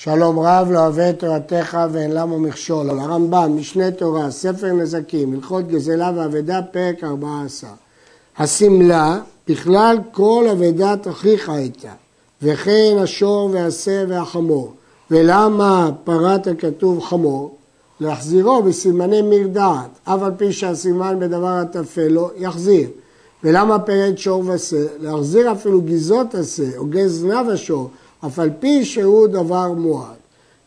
שלום רב לא אוהב את תורתך ואין למה מכשול. על הרמב"ם, משנה תורה, ספר נזקים, הלכות גזלה ואבדה, פרק 14. השמלה, בכלל כל אבדת אחיך הייתה, וכן השור והשה והחמור. ולמה פרת הכתוב חמור? להחזירו בסימני מרדעת, אף על פי שהסימן בדבר הטפל לו, יחזיר. ולמה פרד שור ושה? להחזיר אפילו גזות השה או גז זנב השור, אף על פי שהוא דבר מועד.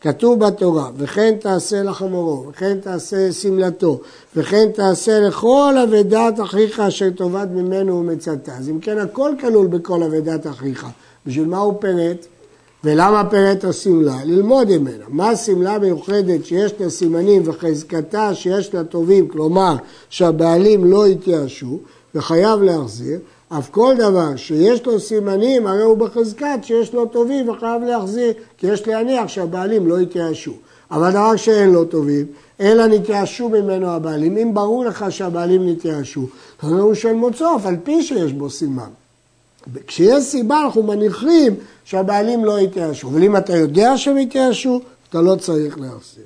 כתוב בתורה, וכן תעשה לחמורו, וכן תעשה שמלתו, וכן תעשה לכל אבדת אחיך אשר תאבד ממנו ומצאתה. אז אם כן, הכל כלול בכל אבדת אחיך. בשביל מה הוא פירט? ולמה פירט השמלה? ללמוד ממנה. מה השמלה מיוחדת שיש לה סימנים וחזקתה שיש לה טובים, כלומר שהבעלים לא יתייאשו וחייב להחזיר, אף כל דבר שיש לו סימנים, הרי הוא בחזקת שיש לו טובים וחייב להחזיר, כי יש להניח שהבעלים לא יתייאשו. אבל דבר שאין לו טובים, אלא נתייאשו ממנו הבעלים. אם ברור לך שהבעלים נתייאשו, הרי הוא של מוצאו, על פי שיש בו סימן. כשיש סיבה אנחנו מניחים שהבעלים לא יתייאשו, אבל אם אתה יודע שהם יתייאשו, אתה לא צריך להחזיר.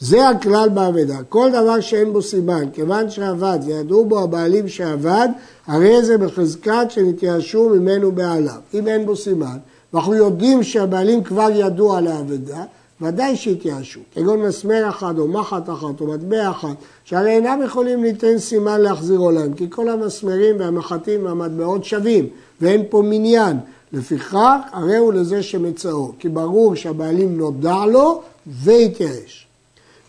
זה הכלל באבדה. כל דבר שאין בו סימן, כיוון שעבד וידעו בו הבעלים שעבד, הרי זה בחזקת שנתייאשו ממנו בעליו. אם אין בו סימן, ואנחנו יודעים שהבעלים כבר ידעו על האבדה, ודאי שיתייאשו. כגון מסמר אחד או מחט אחת או מטבע אחת, שהרי אינם יכולים ליתן סימן להחזירו להם, כי כל המסמרים והמחטים והמטבעות שווים, ואין פה מניין. לפיכך, הרי הוא לזה שמצאו, כי ברור שהבעלים נודע לו והתייאש.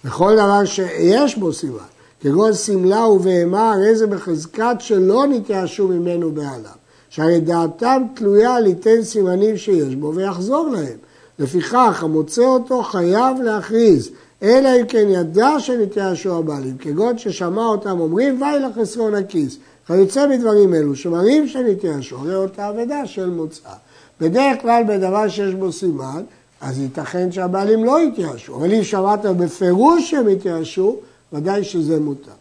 וכל דבר שיש בו סימן, כגון שמלה ובהמה, הרי זה בחזקת שלא נתייאשו ממנו בעליו. שהרי דעתם תלויה ליתן סימנים שיש בו ויחזור להם. לפיכך, המוצא אותו חייב להכריז, אלא אם כן ידע שנתייאשו הבעלים, כגון ששמע אותם אומרים, ואי לחסרון הכיס. כיוצא בדברים אלו, שמראים שנתייאשו, הרי אותה אבדה של מוצאה. בדרך כלל בדבר שיש בו סימן, אז ייתכן שהבעלים לא יתייאשו, אבל אם שמעת בפירוש שהם יתייאשו, ודאי שזה מותר.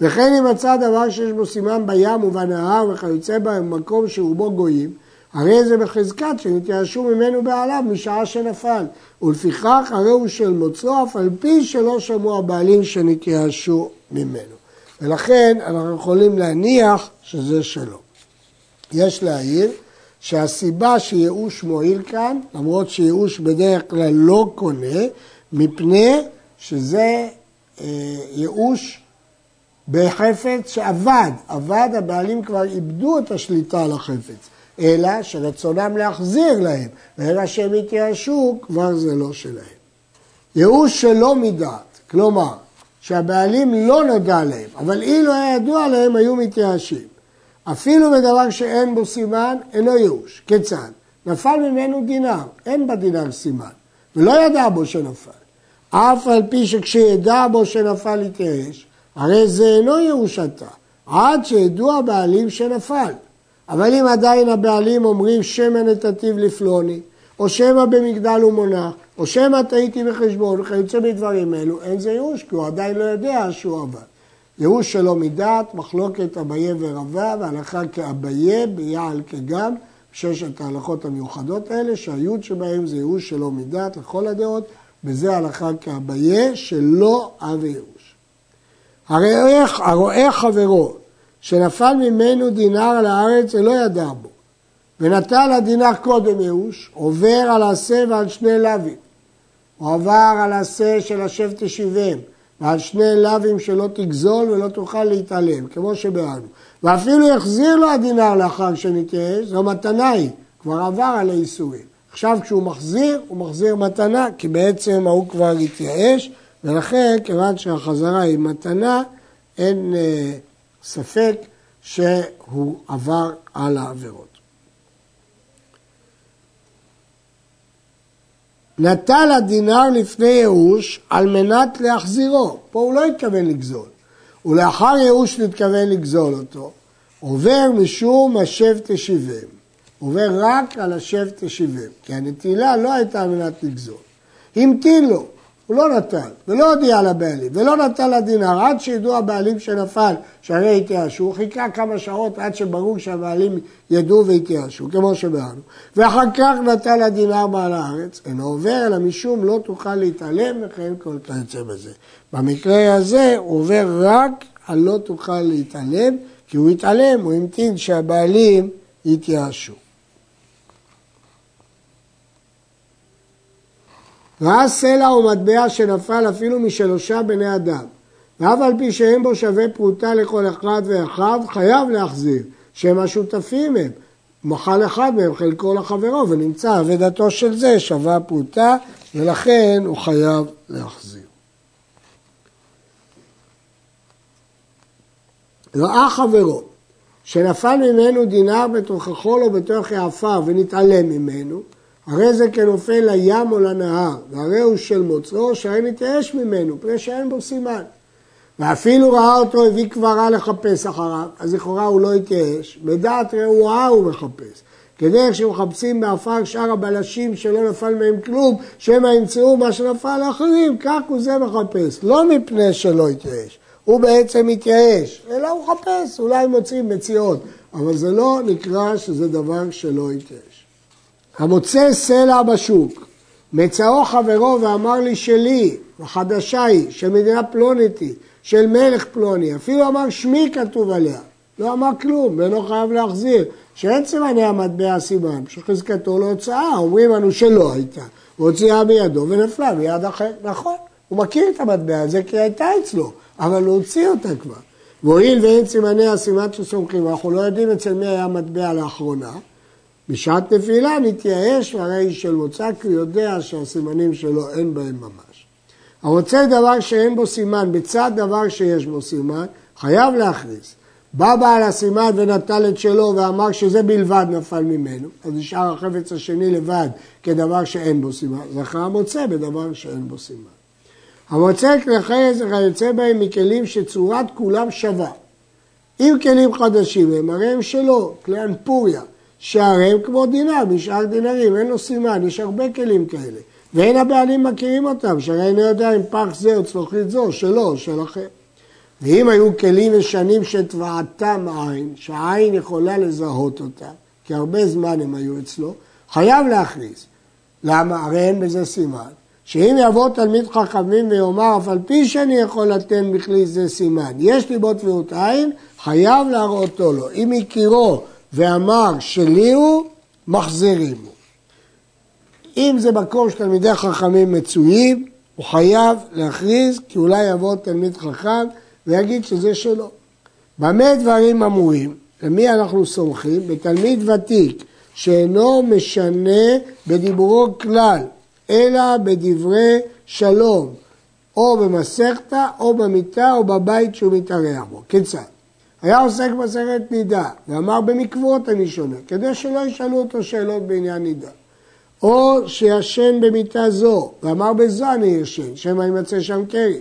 וכן אם מצא דבר שיש בו סימן בים ובנהר וכיוצא בהם במקום שרובו גויים, הרי זה בחזקת שנתייאשו ממנו בעליו משעה שנפל, ולפיכך הרי הוא של מוצאו אף על פי שלא שמעו הבעלים שנתייאשו ממנו. ולכן אנחנו יכולים להניח שזה שלו. יש להעיר שהסיבה שייאוש מועיל כאן, למרות שייאוש בדרך כלל לא קונה, מפני שזה אה, ייאוש בחפץ שעבד, עבד, הבעלים כבר איבדו את השליטה על החפץ, אלא שרצונם להחזיר להם, ואלא שהם התייאשו, כבר זה לא שלהם. ייאוש שלא מדעת, כלומר, שהבעלים לא נודע להם, אבל אילו היה ידוע להם, היו מתייאשים. אפילו בדבר שאין בו סימן, אינו ייאוש. כיצד? נפל ממנו דינר, אין בדינר סימן, ולא ידע בו שנפל. אף על פי שכשידע בו שנפל יתייאש, הרי זה אינו ייאושתה, עד שידעו הבעלים שנפל. אבל אם עדיין הבעלים אומרים שמא נתתיו לפלוני, או שמא במגדל הוא מונח, או שמא טעיתי בחשבון, וכיוצא בדברים אלו, אין זה ייאוש, כי הוא עדיין לא יודע שהוא עבד. ייאוש שלא מדעת, מחלוקת אביה ורבה, והלכה כאביה, ביעל כגם, ששת ההלכות המיוחדות האלה, שהיוד שבהם זה ייאוש שלא מדעת לכל הדעות, בזה הלכה כאביה שלא אב ייאוש. הרואה חברו שנפל ממנו דינר על הארץ ולא ידע בו, ונטל הדינר קודם ייאוש, עובר על השה ועל שני לווים. הוא עבר על השה של השב תשיבם, ועל שני לאווים שלא תגזול ולא תוכל להתעלם, כמו שבאנו. ואפילו יחזיר לו הדינר לאחר שנתייאש, זו מתנה היא, כבר עבר על האיסורים. עכשיו כשהוא מחזיר, הוא מחזיר מתנה, כי בעצם ההוא כבר התייאש, ולכן כיוון שהחזרה היא מתנה, אין אה, ספק שהוא עבר על העבירות. נטל הדינר לפני ייאוש על מנת להחזירו. פה הוא לא התכוון לגזול. ולאחר ייאוש נתכוון לגזול אותו. עובר משום השב תשיבם. עובר רק על השב תשיבם. כי הנטילה לא הייתה על מנת לגזול. המתין לו. הוא לא נטל, ולא הודיע לבעלים, ולא נטל לדינר, עד שידעו הבעלים שנפל, שהרי התייאשו, הוא חיכה כמה שעות עד שברור שהבעלים ידעו והתייאשו, כמו שבאנו. ואחר כך נטל לדינר בעל הארץ, אינו עובר, אלא משום לא תוכל להתעלם, וכן כל כיוצא בזה. במקרה הזה הוא עובר רק על לא תוכל להתעלם, כי הוא התעלם, הוא המתין שהבעלים יתייאשו. ראה סלע או מטבע שנפל אפילו משלושה בני אדם, ואף על פי שאין בו שווה פרוטה לכל אחד ואחד, חייב להחזיר, שהם השותפים הם. מוחל אחד מהם חלקו לחברו, ונמצא אבדתו של זה שווה פרוטה, ולכן הוא חייב להחזיר. ראה חברו שנפל ממנו דינר בתוכחו או בתוך העפר ונתעלם ממנו, הרי זה כנופל לים או לנהר, והרי הוא של מוצאו, שהרי מתייאש ממנו, פני שאין בו סימן. ואפילו ראה אותו, הביא קברה לחפש אחריו, אז לכאורה הוא לא התייאש, בדעת רעועה הוא מחפש. כדרך שמחפשים בעפר שאר הבלשים שלא נפל מהם כלום, שמא ימצאו מה שנפל לאחרים, כך הוא זה מחפש, לא מפני שלא התייאש. הוא בעצם מתייאש, אלא הוא מחפש, אולי מוצאים מציאות, אבל זה לא נקרא שזה דבר שלא התייאש. המוצא סלע בשוק, מצאו חברו ואמר לי שלי, החדשה היא, של מדינה פלונית היא, של מלך פלוני, אפילו אמר שמי כתוב עליה, לא אמר כלום, ואינו חייב להחזיר, שאין סימני המטבע סימן, שחזקתו להוצאה, אומרים לנו שלא הייתה, הוא הוציאה בידו ונפלה ביד אחר, נכון, הוא מכיר את המטבע הזה כי הייתה אצלו, אבל הוא הוציא אותה כבר. והואיל ואין סימני הסימן שסומכים, אנחנו לא יודעים אצל מי היה מטבע לאחרונה, בשעת נפילה מתייאש והרי של מוצא כי הוא יודע שהסימנים שלו אין בהם ממש. הרוצה דבר שאין בו סימן בצד דבר שיש בו סימן, חייב להכריז. בא בעל הסימן ונטל את שלו ואמר שזה בלבד נפל ממנו, אז נשאר החפץ השני לבד כדבר שאין בו סימן, זכה המוצא בדבר שאין בו סימן. המוצא כלי זה וכיוצא בהם מכלים שצורת כולם שווה. אם כלים חדשים הם, הרי הם שלו, כלי אנפוריה, שהרי הם כמו דינר, בשאר דינרים, אין לו סימן, יש הרבה כלים כאלה. ואין הבעלים מכירים אותם, שהרי אינו יודע אם פח זה או צלוחית זו, שלו או של אחר. ואם היו כלים ישנים שתבעתם עין, שהעין יכולה לזהות אותם, כי הרבה זמן הם היו אצלו, חייב להכריז. למה? הרי אין בזה סימן. שאם יבוא תלמיד חכמים ויאמר, אף על פי שאני יכול לתת בכלי זה סימן, יש לי בו טביעות עין, חייב להראותו לו. אם הכירו ואמר שלי הוא, מחזירים הוא. אם זה מקום שתלמידי חכמים מצויים, הוא חייב להכריז, כי אולי יבוא תלמיד חכם ויגיד שזה שלו. במה דברים אמורים? למי אנחנו סומכים? בתלמיד ותיק שאינו משנה בדיבורו כלל, אלא בדברי שלום, או במסכתא, או במיטה, או בבית שהוא מתארח בו. כיצד? היה עוסק בסרט נידה, ואמר במקוות אני שונה, כדי שלא ישאלו אותו שאלות בעניין נידה. או שישן במיטה זו, ואמר בזו אני ישן, שמא ימצא שם קרי.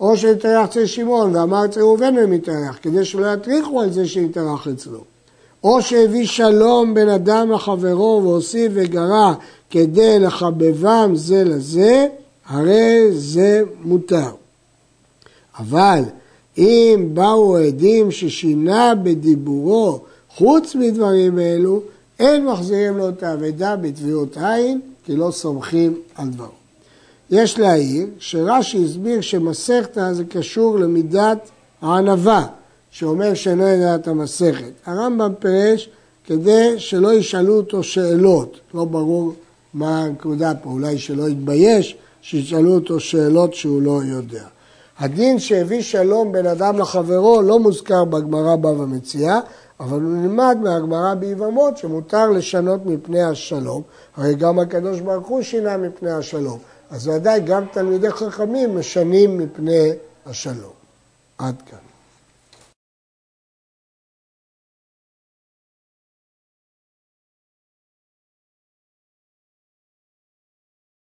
או שהתארח אצל שמעון, ואמר אצל ראובן הוא מתארח, כדי שלא יטריחו על זה שהתארח אצלו. או שהביא שלום בין אדם לחברו והוסיף וגרע כדי לחבבם זה לזה, הרי זה מותר. אבל אם באו עדים ששינה בדיבורו חוץ מדברים אלו, אין מחזירים לו את האבדה בתביעות עין, כי לא סומכים על דברו. יש להעיר שרש"י הסביר שמסכתא זה קשור למידת הענווה, שאומר שאינו יודע את המסכת. הרמב"ם פירש כדי שלא ישאלו אותו שאלות, לא ברור מה הנקודה פה, אולי שלא יתבייש, שישאלו אותו שאלות שהוא לא יודע. הדין שהביא שלום בין אדם לחברו לא מוזכר בגמרא בבא מציאה, אבל הוא נלמד מהגמרא ביבמות שמותר לשנות מפני השלום, הרי גם הקדוש ברוך הוא שינה מפני השלום, אז ודאי גם תלמידי חכמים משנים מפני השלום. עד כאן.